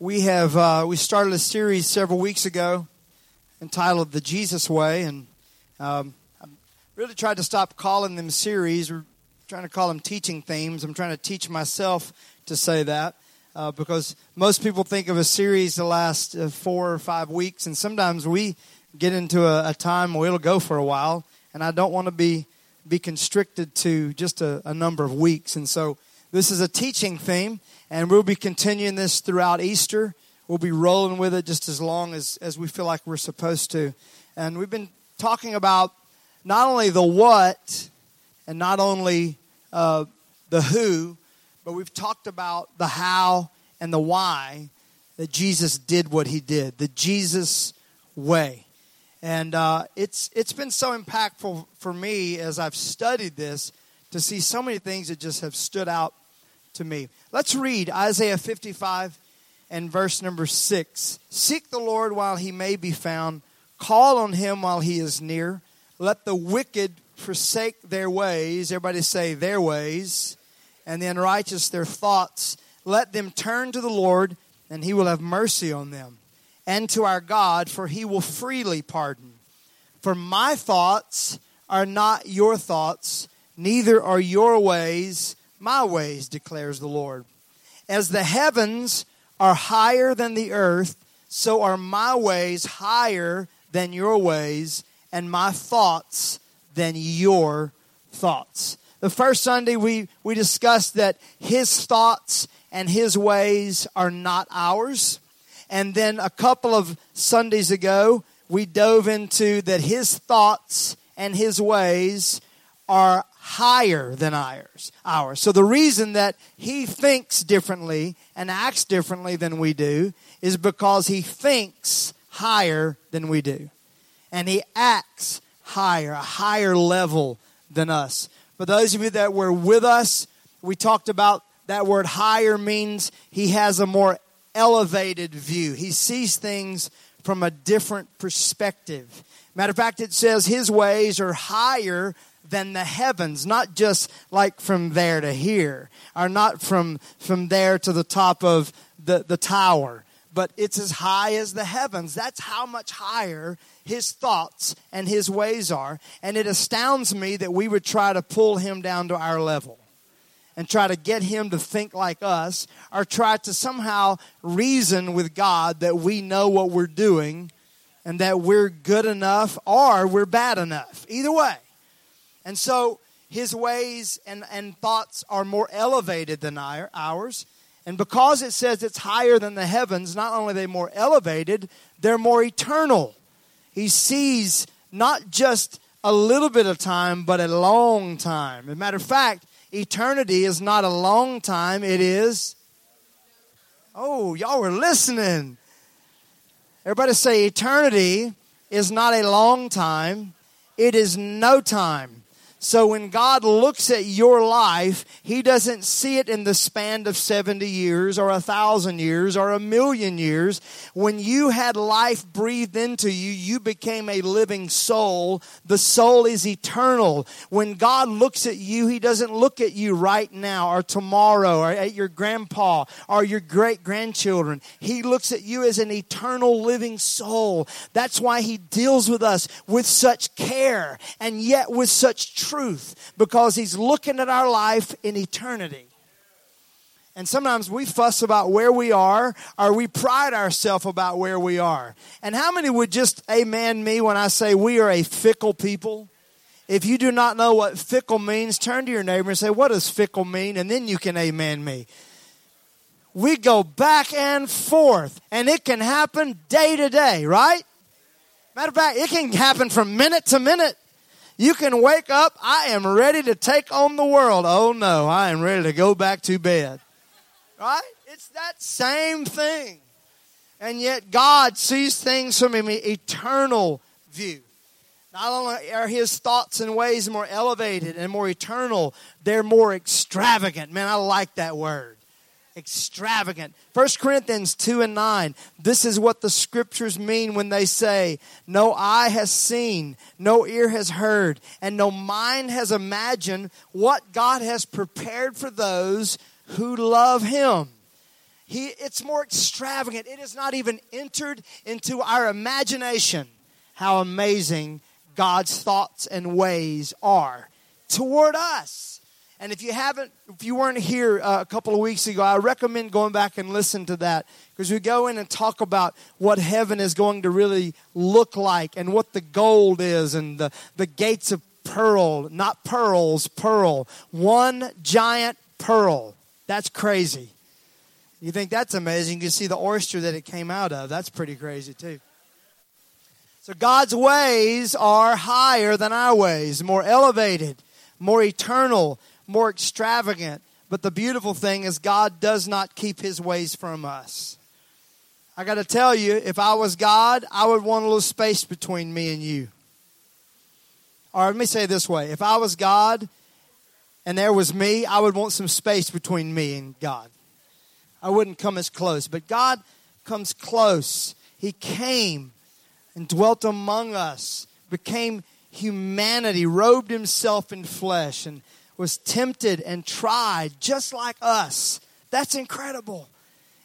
we have uh, we started a series several weeks ago entitled "The Jesus Way," and um, I really tried to stop calling them series. We're trying to call them teaching themes. I'm trying to teach myself to say that uh, because most people think of a series to last uh, four or five weeks, and sometimes we get into a, a time where it'll go for a while, and I don't want to be be constricted to just a, a number of weeks, and so this is a teaching theme and we'll be continuing this throughout Easter. We'll be rolling with it just as long as, as we feel like we're supposed to. And we've been talking about not only the what and not only uh, the who, but we've talked about the how and the why that Jesus did what he did, the Jesus way. And uh, it's, it's been so impactful for me as I've studied this to see so many things that just have stood out to me. Let's read Isaiah 55 and verse number 6. Seek the Lord while he may be found, call on him while he is near. Let the wicked forsake their ways. Everybody say their ways. And the unrighteous their thoughts. Let them turn to the Lord, and he will have mercy on them. And to our God, for he will freely pardon. For my thoughts are not your thoughts, neither are your ways my ways, declares the Lord. As the heavens are higher than the earth, so are my ways higher than your ways, and my thoughts than your thoughts. The first Sunday we, we discussed that his thoughts and his ways are not ours. And then a couple of Sundays ago, we dove into that his thoughts and his ways are higher than ours. Ours. So the reason that he thinks differently and acts differently than we do is because he thinks higher than we do. And he acts higher, a higher level than us. For those of you that were with us, we talked about that word higher means he has a more elevated view. He sees things from a different perspective. Matter of fact, it says his ways are higher than the heavens, not just like from there to here, or not from, from there to the top of the, the tower, but it's as high as the heavens. That's how much higher his thoughts and his ways are. And it astounds me that we would try to pull him down to our level and try to get him to think like us or try to somehow reason with God that we know what we're doing and that we're good enough or we're bad enough. Either way. And so his ways and, and thoughts are more elevated than our, ours. And because it says it's higher than the heavens, not only are they more elevated, they're more eternal. He sees not just a little bit of time, but a long time. As a matter of fact, eternity is not a long time, it is. Oh, y'all were listening. Everybody say eternity is not a long time, it is no time. So when God looks at your life, He doesn't see it in the span of 70 years or a thousand years or a million years. When you had life breathed into you, you became a living soul. The soul is eternal. When God looks at you, He doesn't look at you right now or tomorrow or at your grandpa or your great grandchildren. He looks at you as an eternal living soul. That's why He deals with us with such care and yet with such truth because He's looking at our life in eternity. And sometimes we fuss about where we are or we pride ourselves about where we are. And how many would just amen me when I say we are a fickle people? If you do not know what fickle means, turn to your neighbor and say, What does fickle mean? And then you can amen me. We go back and forth, and it can happen day to day, right? Matter of fact, it can happen from minute to minute. You can wake up, I am ready to take on the world. Oh no, I am ready to go back to bed. Right? It's that same thing. And yet God sees things from an eternal view. Not only are his thoughts and ways more elevated and more eternal, they're more extravagant. Man, I like that word extravagant. 1 Corinthians 2 and 9. This is what the scriptures mean when they say, No eye has seen, no ear has heard, and no mind has imagined what God has prepared for those who love Him. He, it's more extravagant. It has not even entered into our imagination how amazing God's thoughts and ways are toward us. And if you haven't, if you weren't here uh, a couple of weeks ago, I recommend going back and listen to that because we go in and talk about what heaven is going to really look like and what the gold is and the, the gates of pearl, not pearls, pearl. One giant pearl. That's crazy. You think that's amazing? You can see the oyster that it came out of. That's pretty crazy, too. So God's ways are higher than our ways, more elevated, more eternal, more extravagant. But the beautiful thing is, God does not keep his ways from us. I got to tell you, if I was God, I would want a little space between me and you. Or let me say this way if I was God and there was me, I would want some space between me and God. I wouldn't come as close. But God comes close. He came and dwelt among us, became humanity, robed himself in flesh, and was tempted and tried just like us. That's incredible.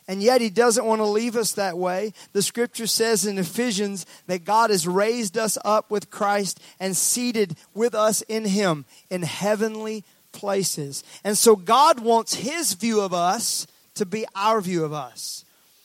And yet, he doesn't want to leave us that way. The scripture says in Ephesians that God has raised us up with Christ and seated with us in him in heavenly places. And so, God wants his view of us to be our view of us.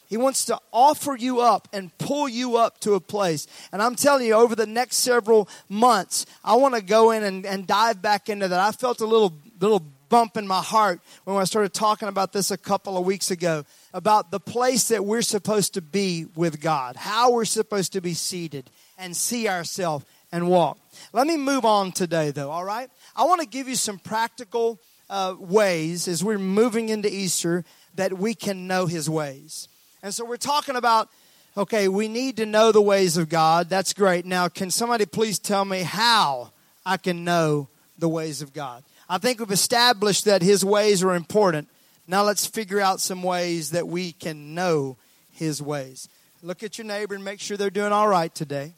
He wants to offer you up and pull you up to a place. And I'm telling you, over the next several months, I want to go in and, and dive back into that. I felt a little, little bump in my heart when I started talking about this a couple of weeks ago about the place that we're supposed to be with God, how we're supposed to be seated and see ourselves and walk. Let me move on today, though, all right? I want to give you some practical uh, ways as we're moving into Easter that we can know His ways. And so we're talking about, okay, we need to know the ways of God. That's great. Now, can somebody please tell me how I can know the ways of God? I think we've established that His ways are important. Now let's figure out some ways that we can know His ways. Look at your neighbor and make sure they're doing all right today.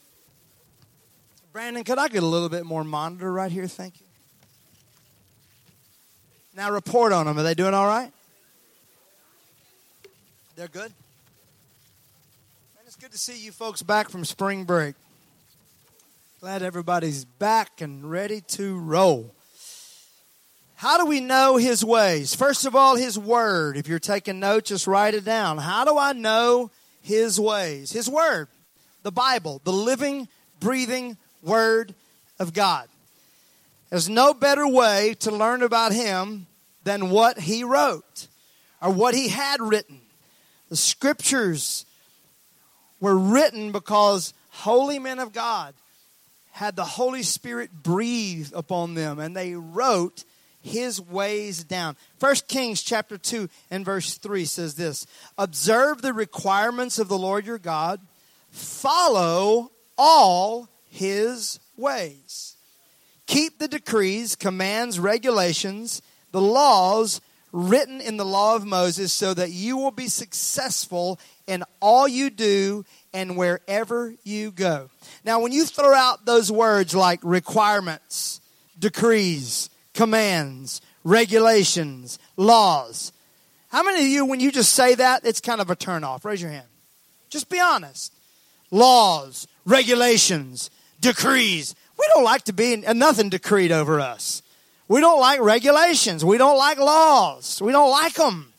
Brandon, could I get a little bit more monitor right here? Thank you. Now report on them. Are they doing all right? They're good? Good to see you folks back from spring break. Glad everybody's back and ready to roll. How do we know his ways? First of all, his word. If you're taking notes, just write it down. How do I know his ways? His word, the Bible, the living, breathing word of God. There's no better way to learn about him than what he wrote or what he had written. The scriptures were written because holy men of God had the Holy Spirit breathe upon them and they wrote his ways down. First Kings chapter 2 and verse 3 says this Observe the requirements of the Lord your God, follow all his ways. Keep the decrees, commands, regulations, the laws written in the law of Moses so that you will be successful in all you do and wherever you go. Now, when you throw out those words like requirements, decrees, commands, regulations, laws, how many of you, when you just say that, it's kind of a turnoff? Raise your hand. Just be honest. Laws, regulations, decrees. We don't like to be uh, nothing decreed over us. We don't like regulations. We don't like laws. We don't like them.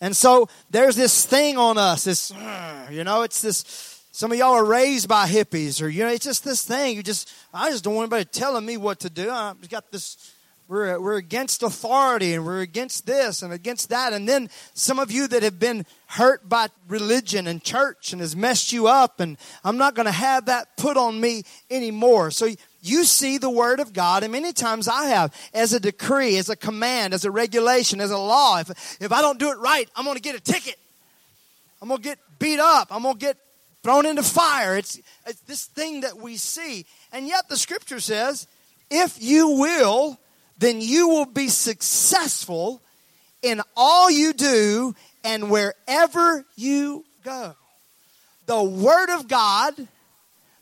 And so there's this thing on us, this, uh, you know, it's this, some of y'all are raised by hippies or, you know, it's just this thing. You just, I just don't want anybody telling me what to do. I've got this, we're, we're against authority and we're against this and against that. And then some of you that have been hurt by religion and church and has messed you up and I'm not going to have that put on me anymore. So you see the word of God, and many times I have, as a decree, as a command, as a regulation, as a law. If, if I don't do it right, I'm going to get a ticket. I'm going to get beat up. I'm going to get thrown into fire. It's, it's this thing that we see. And yet the scripture says, if you will, then you will be successful in all you do and wherever you go. The Word of God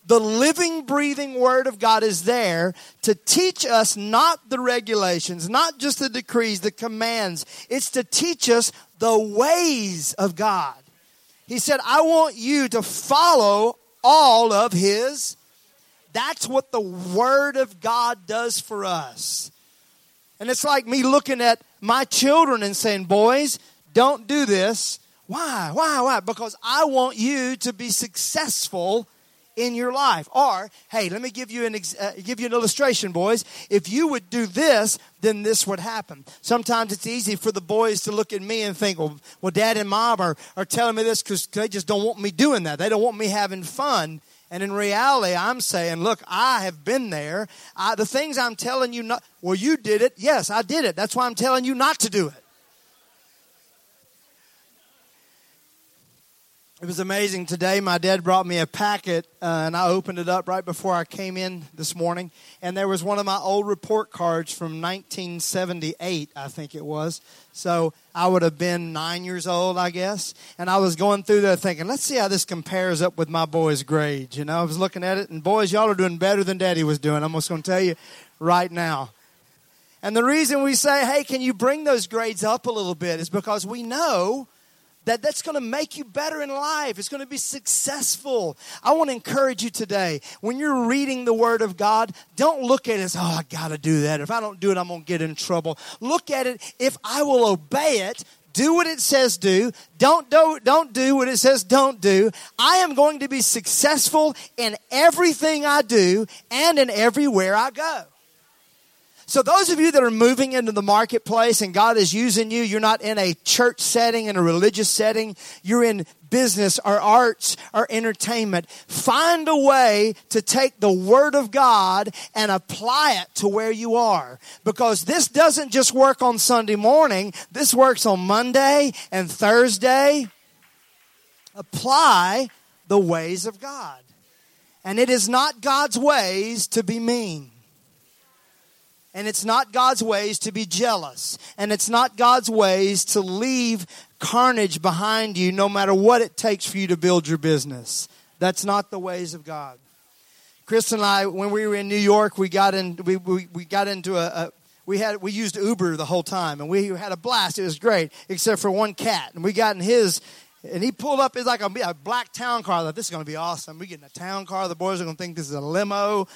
The living, breathing Word of God is there to teach us not the regulations, not just the decrees, the commands. It's to teach us the ways of God. He said, I want you to follow all of His. That's what the Word of God does for us. And it's like me looking at my children and saying, Boys, don't do this. Why? Why? Why? Because I want you to be successful in your life. Or, hey, let me give you an uh, give you an illustration, boys. If you would do this, then this would happen. Sometimes it's easy for the boys to look at me and think, well, well dad and mom are, are telling me this because they just don't want me doing that. They don't want me having fun. And in reality, I'm saying, look, I have been there. I, the things I'm telling you, not, well, you did it. Yes, I did it. That's why I'm telling you not to do it. It was amazing today. My dad brought me a packet, uh, and I opened it up right before I came in this morning. And there was one of my old report cards from 1978, I think it was. So I would have been nine years old, I guess. And I was going through there thinking, let's see how this compares up with my boys' grades. You know, I was looking at it, and boys, y'all are doing better than daddy was doing. I'm just going to tell you right now. And the reason we say, hey, can you bring those grades up a little bit is because we know that that's going to make you better in life. It's going to be successful. I want to encourage you today. When you're reading the Word of God, don't look at it as, oh, I got to do that. If I don't do it, I'm going to get in trouble. Look at it, if I will obey it, do what it says do. Don't do, don't do what it says don't do. I am going to be successful in everything I do and in everywhere I go. So, those of you that are moving into the marketplace and God is using you, you're not in a church setting, in a religious setting, you're in business or arts or entertainment. Find a way to take the Word of God and apply it to where you are. Because this doesn't just work on Sunday morning, this works on Monday and Thursday. Apply the ways of God. And it is not God's ways to be mean. And it's not God's ways to be jealous. And it's not God's ways to leave carnage behind you no matter what it takes for you to build your business. That's not the ways of God. Chris and I, when we were in New York, we got in, we, we, we got into a, a we had we used Uber the whole time and we had a blast. It was great, except for one cat. And we got in his and he pulled up. It's like a, a black town car. I thought, this is going to be awesome. We get in a town car. The boys are going to think this is a limo.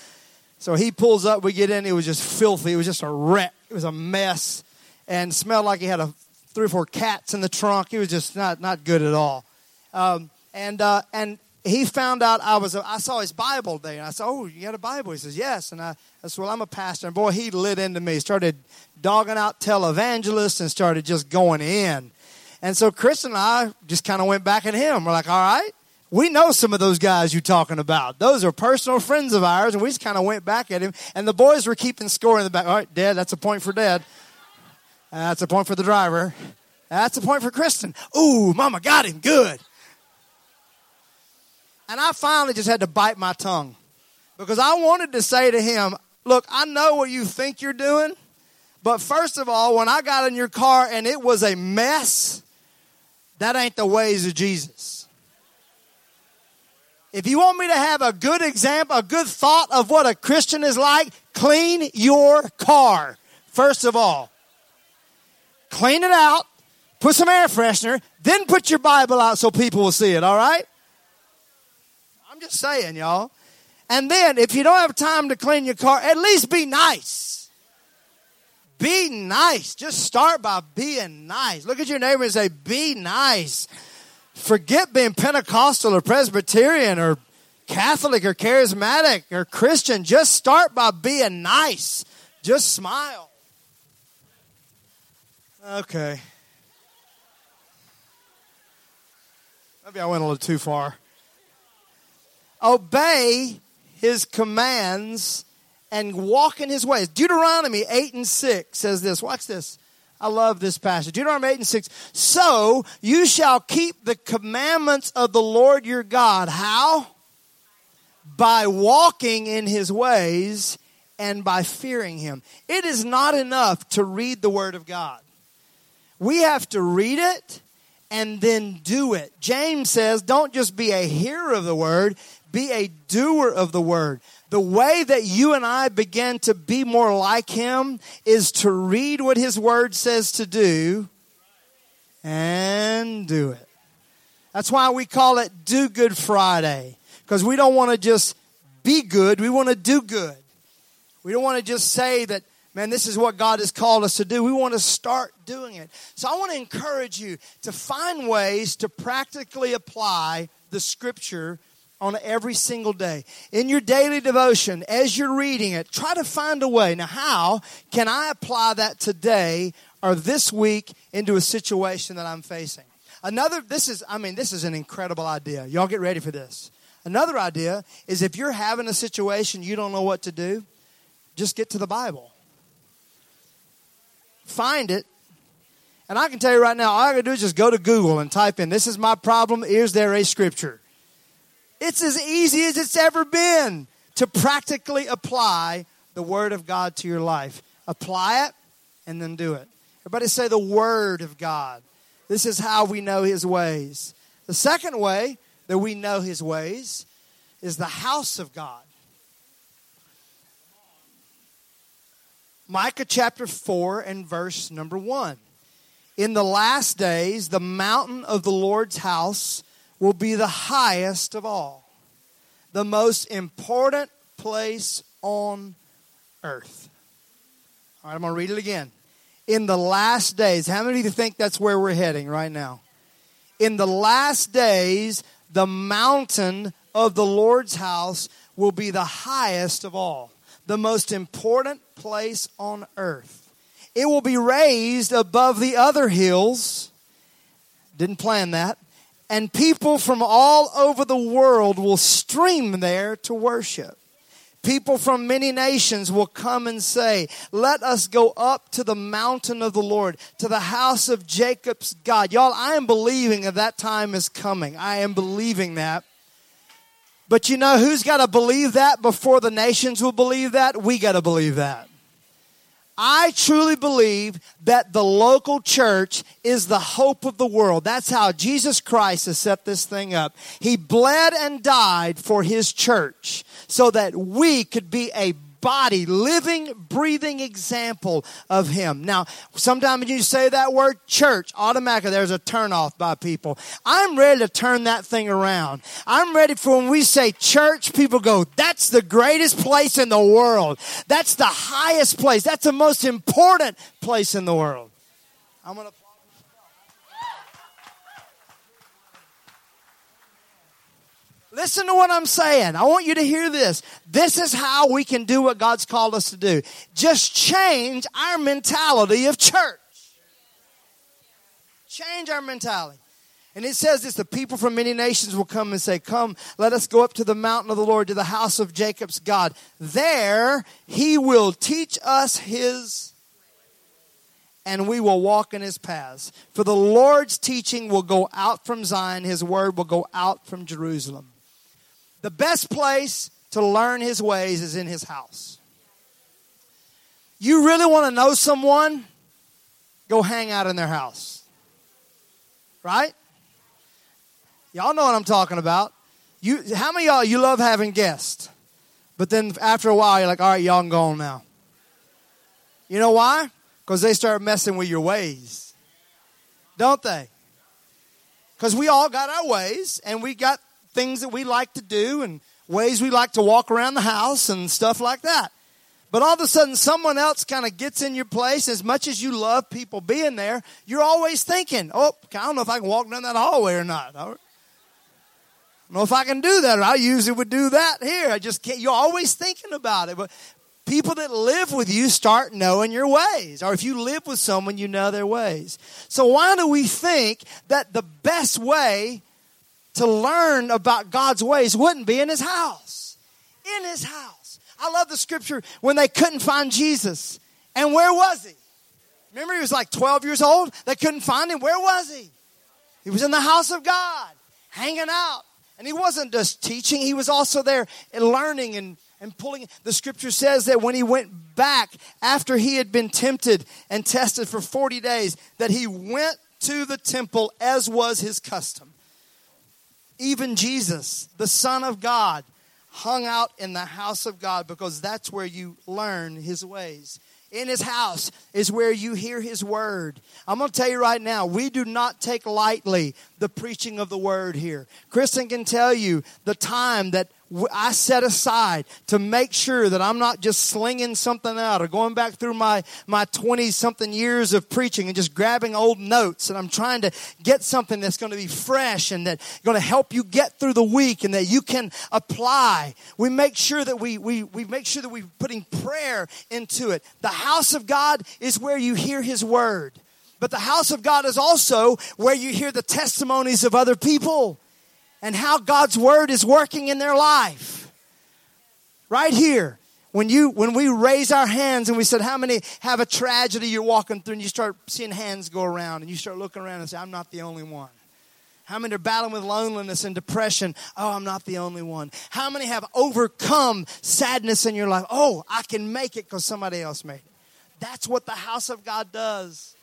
So he pulls up, we get in, it was just filthy. It was just a wreck. It was a mess and smelled like he had a three or four cats in the trunk. It was just not, not good at all. Um, and, uh, and he found out I was, a, I saw his Bible there. And I said, Oh, you got a Bible? He says, Yes. And I, I said, Well, I'm a pastor. And boy, he lit into me. Started dogging out televangelists and started just going in. And so Chris and I just kind of went back at him. We're like, All right, we know some of those guys you're talking about. Those are personal friends of ours, and we just kind of went back at him. And the boys were keeping score in the back. All right, Dad, that's a point for Dad. That's a point for the driver. That's a point for Kristen. Ooh, Mama got him. Good. And I finally just had to bite my tongue because I wanted to say to him, Look, I know what you think you're doing, but first of all, when I got in your car and it was a mess, that ain't the ways of Jesus. If you want me to have a good example, a good thought of what a Christian is like, clean your car, first of all. Clean it out, put some air freshener, then put your Bible out so people will see it, all right? I'm just saying, y'all. And then, if you don't have time to clean your car, at least be nice. Be nice. Just start by being nice. Look at your neighbor and say, Be nice. Forget being Pentecostal or Presbyterian or Catholic or charismatic or Christian. Just start by being nice. Just smile. Okay. Maybe I went a little too far. Obey his commands and walk in his ways. Deuteronomy 8 and 6 says this. Watch this. I love this passage. Deuteronomy 8 and 6. So you shall keep the commandments of the Lord your God. How? By walking in his ways and by fearing him. It is not enough to read the word of God. We have to read it and then do it. James says, don't just be a hearer of the word, be a doer of the word. The way that you and I begin to be more like him is to read what his word says to do and do it. That's why we call it Do Good Friday, because we don't want to just be good, we want to do good. We don't want to just say that, man, this is what God has called us to do. We want to start doing it. So I want to encourage you to find ways to practically apply the scripture on every single day. In your daily devotion, as you're reading it, try to find a way. Now, how can I apply that today or this week into a situation that I'm facing? Another, this is, I mean, this is an incredible idea. Y'all get ready for this. Another idea is if you're having a situation you don't know what to do, just get to the Bible. Find it. And I can tell you right now, all I gotta do is just go to Google and type in, this is my problem, is there a scripture? It's as easy as it's ever been to practically apply the Word of God to your life. Apply it and then do it. Everybody say the Word of God. This is how we know His ways. The second way that we know His ways is the house of God. Micah chapter 4 and verse number 1. In the last days, the mountain of the Lord's house will be the highest of all, the most important place on earth. All right, I'm going to read it again. In the last days, how many of you think that's where we're heading right now? In the last days, the mountain of the Lord's house will be the highest of all the most important place on earth. It will be raised above the other hills. Didn't plan that. And people from all over the world will stream there to worship. People from many nations will come and say, Let us go up to the mountain of the Lord, to the house of Jacob's God. Y'all, I am believing that that time is coming. I am believing that. But you know who's got to believe that before the nations will believe that? We got to believe that. I truly believe that the local church is the hope of the world. That's how Jesus Christ has set this thing up. He bled and died for his church so that we could be a body, living, breathing example of Him. Now, sometimes you say that word church, automatically there's a turnoff by people. I'm ready to turn that thing around. I'm ready for when we say church, people go, that's the greatest place in the world. That's the highest place. That's the most important place in the world. I'm going to Listen to what I'm saying. I want you to hear this. This is how we can do what God's called us to do. Just change our mentality of church. Change our mentality. And it says this the people from many nations will come and say, Come, let us go up to the mountain of the Lord, to the house of Jacob's God. There he will teach us his, and we will walk in his paths. For the Lord's teaching will go out from Zion, his word will go out from Jerusalem. The best place to learn his ways is in his house. You really want to know someone? Go hang out in their house. Right? Y'all know what I'm talking about. You, how many y'all you love having guests? But then after a while, you're like, all right, y'all go on now. You know why? Because they start messing with your ways. Don't they? Because we all got our ways and we got things that we like to do and ways we like to walk around the house and stuff like that. But all of a sudden, someone else kind of gets in your place. As much as you love people being there, you're always thinking, oh, I don't know if I can walk down that hallway or not. I don't know if I can do that. I usually would do that here. I just can't. You're always thinking about it. But people that live with you start knowing your ways. Or if you live with someone, you know their ways. So why do we think that the best way to learn about God's ways wouldn't be in his house. In his house. I love the scripture when they couldn't find Jesus. And where was he? Remember, he was like 12 years old. They couldn't find him. Where was he? He was in the house of God, hanging out. And he wasn't just teaching, he was also there and learning and, and pulling. The scripture says that when he went back after he had been tempted and tested for 40 days, that he went to the temple as was his custom. Even Jesus, the Son of God, hung out in the house of God because that's where you learn his ways. In his house is where you hear his word. I'm going to tell you right now, we do not take lightly the preaching of the word here. Kristen can tell you the time that I set aside to make sure that I'm not just slinging something out or going back through my, my 20 something years of preaching and just grabbing old notes. And I'm trying to get something that's going to be fresh and that's going to help you get through the week and that you can apply. We make sure that we, we, we make sure that we're putting prayer into it. The house of God is where you hear His word. But the house of God is also where you hear the testimonies of other people and how God's word is working in their life. Right here. When you when we raise our hands and we said, How many have a tragedy you're walking through and you start seeing hands go around and you start looking around and say, I'm not the only one. How many are battling with loneliness and depression? Oh, I'm not the only one. How many have overcome sadness in your life? Oh, I can make it because somebody else made it. That's what the house of God does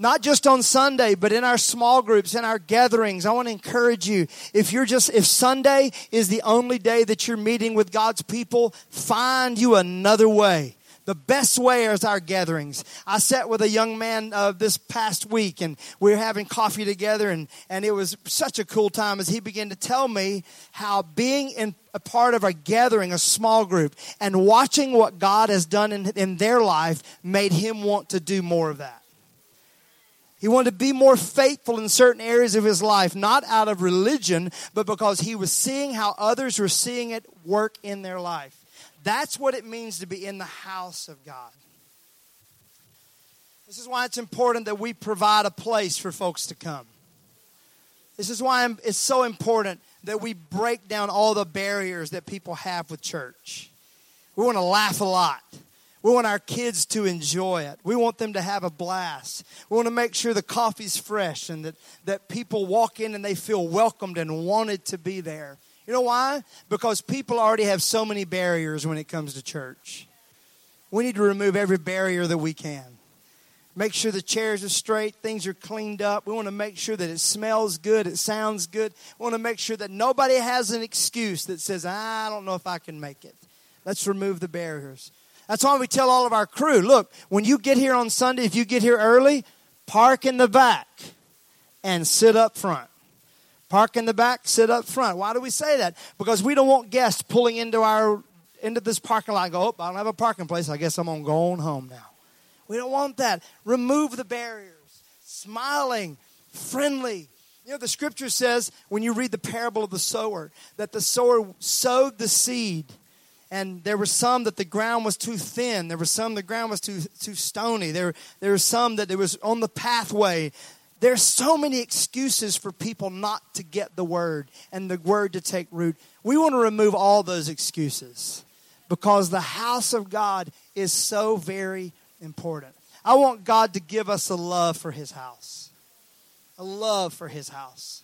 not just on Sunday, but in our small groups, in our gatherings. I want to encourage you. If you're just, if Sunday is the only day that you're meeting with God's people, find you another way. The best way is our gatherings. I sat with a young man uh, this past week and we were having coffee together and, and it was such a cool time as he began to tell me how being in a part of a gathering, a small group, and watching what God has done in, in their life made him want to do more of that. He wanted to be more faithful in certain areas of his life, not out of religion, but because he was seeing how others were seeing it work in their life. That's what it means to be in the house of God. This is why it's important that we provide a place for folks to come. This is why it's so important that we break down all the barriers that people have with church. We want to laugh a lot. We want our kids to enjoy it. We want them to have a blast. We want to make sure the coffee's fresh and that, that people walk in and they feel welcomed and wanted to be there. You know why? Because people already have so many barriers when it comes to church. We need to remove every barrier that we can. Make sure the chairs are straight, things are cleaned up. We want to make sure that it smells good, it sounds good. We want to make sure that nobody has an excuse that says, I don't know if I can make it. Let's remove the barriers. That's why we tell all of our crew look, when you get here on Sunday, if you get here early, park in the back and sit up front. Park in the back, sit up front. Why do we say that? Because we don't want guests pulling into our into this parking lot go, oh, I don't have a parking place. I guess I'm gonna go on home now. We don't want that. Remove the barriers. Smiling, friendly. You know, the scripture says when you read the parable of the sower, that the sower sowed the seed and there were some that the ground was too thin. There were some the ground was too too stony. There there were some that it was on the pathway. There's so many excuses for people not to get the word and the word to take root. We want to remove all those excuses because the house of God is so very important. I want God to give us a love for his house. A love for his house.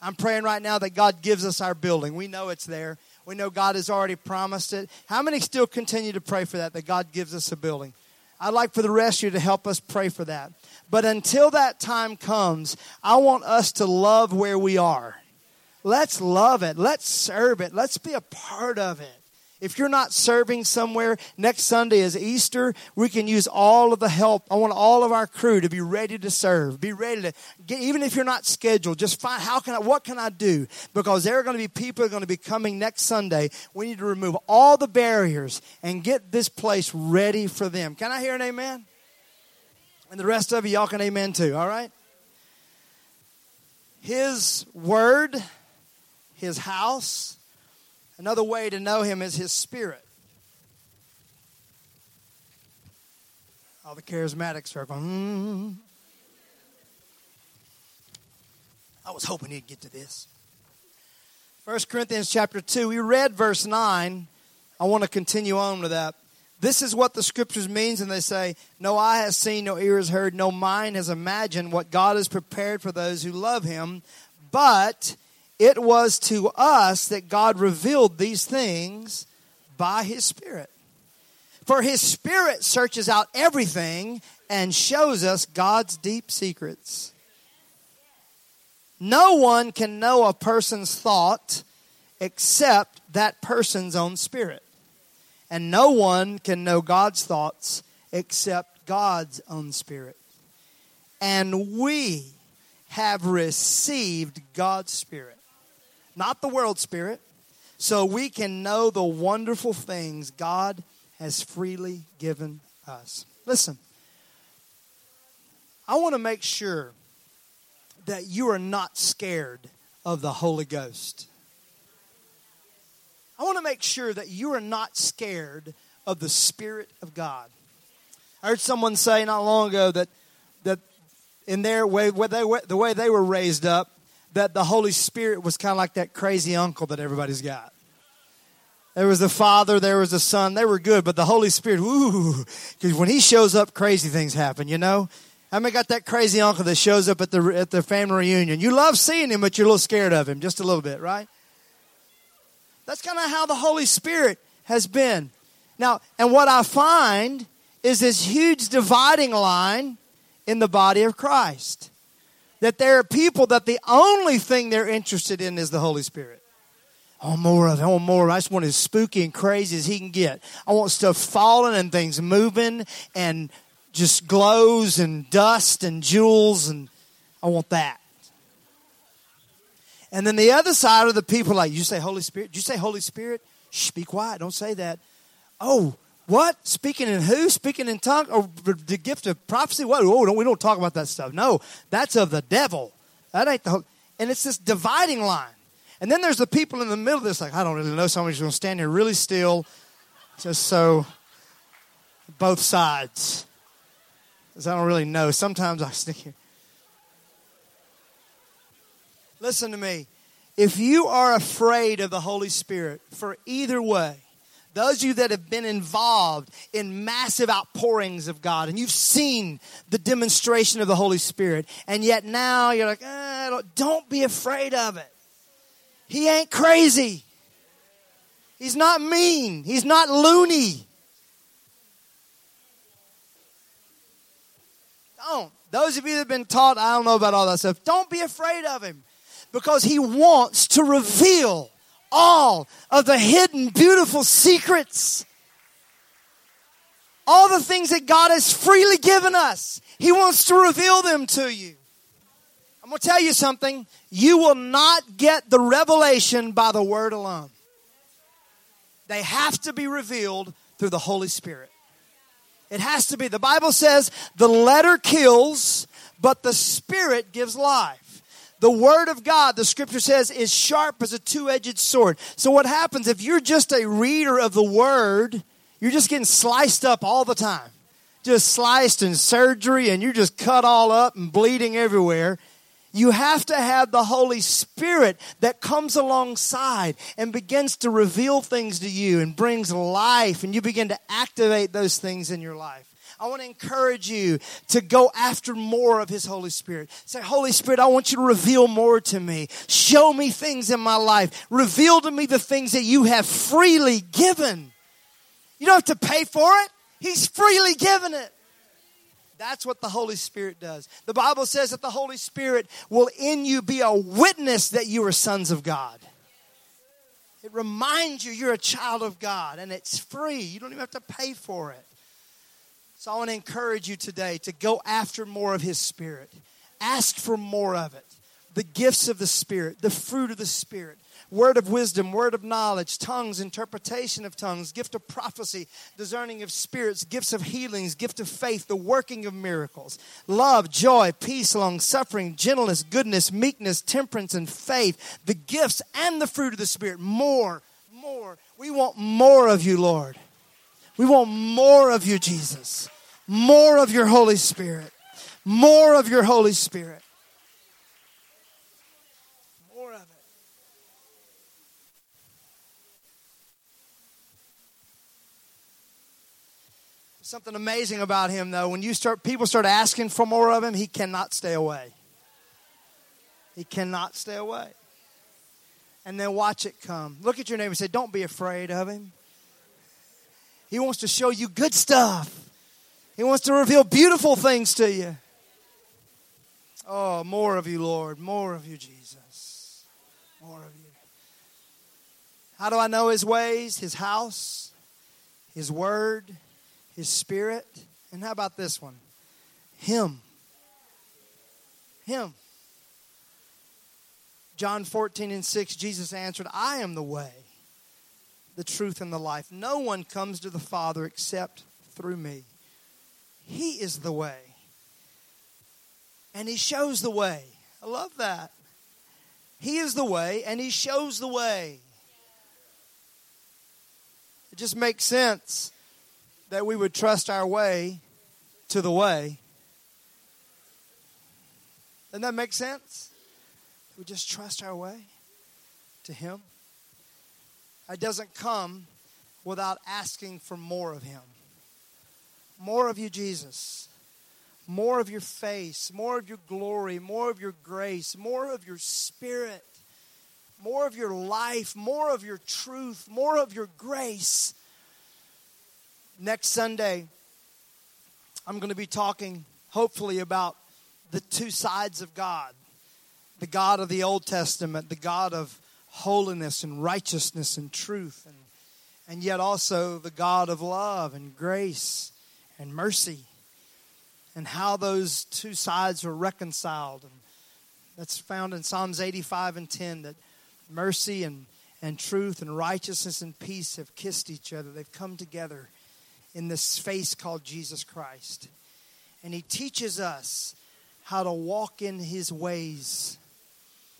I'm praying right now that God gives us our building. We know it's there. We know God has already promised it. How many still continue to pray for that, that God gives us a building? I'd like for the rest of you to help us pray for that. But until that time comes, I want us to love where we are. Let's love it. Let's serve it. Let's be a part of it. If you're not serving somewhere, next Sunday is Easter. We can use all of the help. I want all of our crew to be ready to serve. Be ready to get, even if you're not scheduled, just find how can I, what can I do? Because there are going to be people are going to be coming next Sunday. We need to remove all the barriers and get this place ready for them. Can I hear an amen? And the rest of you, y'all can amen too, all right? His word, his house, Another way to know him is his spirit. All the charismatics are going, mm. I was hoping he'd get to this. 1 Corinthians chapter 2, we read verse 9. I want to continue on with that. This is what the scriptures means, and they say, No eye has seen, no ear has heard, no mind has imagined what God has prepared for those who love him. But it was to us that God revealed these things by His Spirit. For His Spirit searches out everything and shows us God's deep secrets. No one can know a person's thought except that person's own spirit. And no one can know God's thoughts except God's own spirit. And we have received God's spirit, not the world spirit, so we can know the wonderful things God has freely given us. Listen, I want to make sure that you are not scared of the Holy Ghost. I want to make sure that you are not scared of the Spirit of God. I heard someone say not long ago that that in their way, they, the way they were raised up, that the Holy Spirit was kind of like that crazy uncle that everybody's got. There was the Father, there was the Son. They were good, but the Holy Spirit, ooh, because when He shows up, crazy things happen. You know, I mean, got that crazy uncle that shows up at the at the family reunion. You love seeing him, but you're a little scared of him, just a little bit, right? That's kind of how the Holy Spirit has been. Now, and what I find is this huge dividing line in the body of Christ. That there are people that the only thing they're interested in is the Holy Spirit. I want more of it. I want more. I just want as spooky and crazy as he can get. I want stuff falling and things moving and just glows and dust and jewels, and I want that. And then the other side of the people like, you say Holy Spirit? Did you say Holy Spirit? Shh, be quiet. Don't say that. Oh, what? Speaking in who? Speaking in tongue? Or the gift of prophecy? What? Oh, we don't talk about that stuff. No, that's of the devil. That ain't the. And it's this dividing line. And then there's the people in the middle that's like, I don't really know. Somebody's going to stand here really still, just so both sides. Because I don't really know. Sometimes I stick here. Listen to me. If you are afraid of the Holy Spirit for either way, those of you that have been involved in massive outpourings of God and you've seen the demonstration of the Holy Spirit, and yet now you're like, eh, don't be afraid of it. He ain't crazy. He's not mean. He's not loony. Don't. Those of you that have been taught, I don't know about all that stuff, don't be afraid of him because he wants to reveal all of the hidden, beautiful secrets. All the things that God has freely given us. He wants to reveal them to you. I'm going to tell you something. You will not get the revelation by the word alone. They have to be revealed through the Holy Spirit. It has to be. The Bible says the letter kills, but the Spirit gives life. The Word of God, the Scripture says, is sharp as a two edged sword. So, what happens if you're just a reader of the Word, you're just getting sliced up all the time? Just sliced in surgery, and you're just cut all up and bleeding everywhere. You have to have the Holy Spirit that comes alongside and begins to reveal things to you and brings life, and you begin to activate those things in your life. I want to encourage you to go after more of His Holy Spirit. Say, Holy Spirit, I want you to reveal more to me. Show me things in my life. Reveal to me the things that you have freely given. You don't have to pay for it, He's freely given it. That's what the Holy Spirit does. The Bible says that the Holy Spirit will in you be a witness that you are sons of God. It reminds you you're a child of God and it's free. You don't even have to pay for it. So I want to encourage you today to go after more of His Spirit. Ask for more of it. The gifts of the Spirit, the fruit of the Spirit, word of wisdom, word of knowledge, tongues, interpretation of tongues, gift of prophecy, discerning of spirits, gifts of healings, gift of faith, the working of miracles, love, joy, peace, long suffering, gentleness, goodness, meekness, temperance, and faith, the gifts and the fruit of the Spirit. More, more. We want more of you, Lord. We want more of you, Jesus. More of your Holy Spirit. More of your Holy Spirit. More of it. Something amazing about him, though. When you start, people start asking for more of him, he cannot stay away. He cannot stay away. And then watch it come. Look at your neighbor and say, Don't be afraid of him. He wants to show you good stuff, he wants to reveal beautiful things to you. Oh, more of you, Lord. More of you, Jesus. More of you. How do I know his ways, his house, his word, his spirit? And how about this one? Him. Him. John 14 and 6, Jesus answered, I am the way, the truth, and the life. No one comes to the Father except through me. He is the way. And He shows the way. I love that. He is the way, and He shows the way. It just makes sense that we would trust our way to the way. Doesn't that make sense? We just trust our way to Him. It doesn't come without asking for more of Him. More of you, Jesus. More of your face, more of your glory, more of your grace, more of your spirit, more of your life, more of your truth, more of your grace. Next Sunday, I'm going to be talking, hopefully, about the two sides of God. The God of the Old Testament, the God of holiness and righteousness and truth, and, and yet also the God of love and grace and mercy, and how those two sides are reconciled. And that's found in Psalms 85 and 10 that mercy and, and truth and righteousness and peace have kissed each other. They've come together in this face called Jesus Christ. And He teaches us how to walk in His ways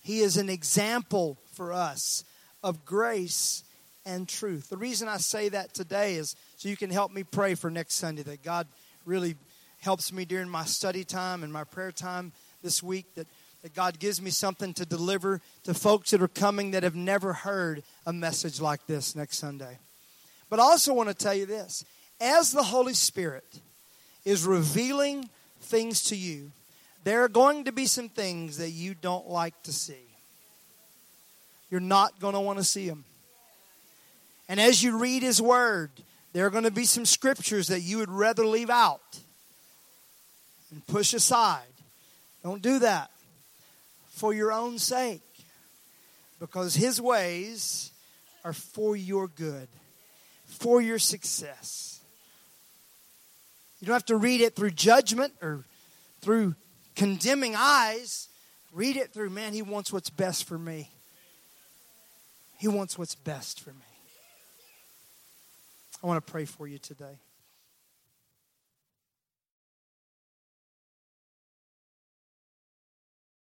he is an example for us of grace and truth. The reason I say that today is so you can help me pray for next Sunday, that God really helps me during my study time and my prayer time this week, that, that God gives me something to deliver to folks that are coming that have never heard a message like this next Sunday. But I also want to tell you this as the Holy Spirit is revealing things to you, there are going to be some things that you don't like to see. You're not going to want to see them. And as you read His Word, there are going to be some scriptures that you would rather leave out and push aside. Don't do that for your own sake because His ways are for your good, for your success. You don't have to read it through judgment or through condemning eyes. Read it through, man, he wants what's best for me. He wants what's best for me. I want to pray for you today.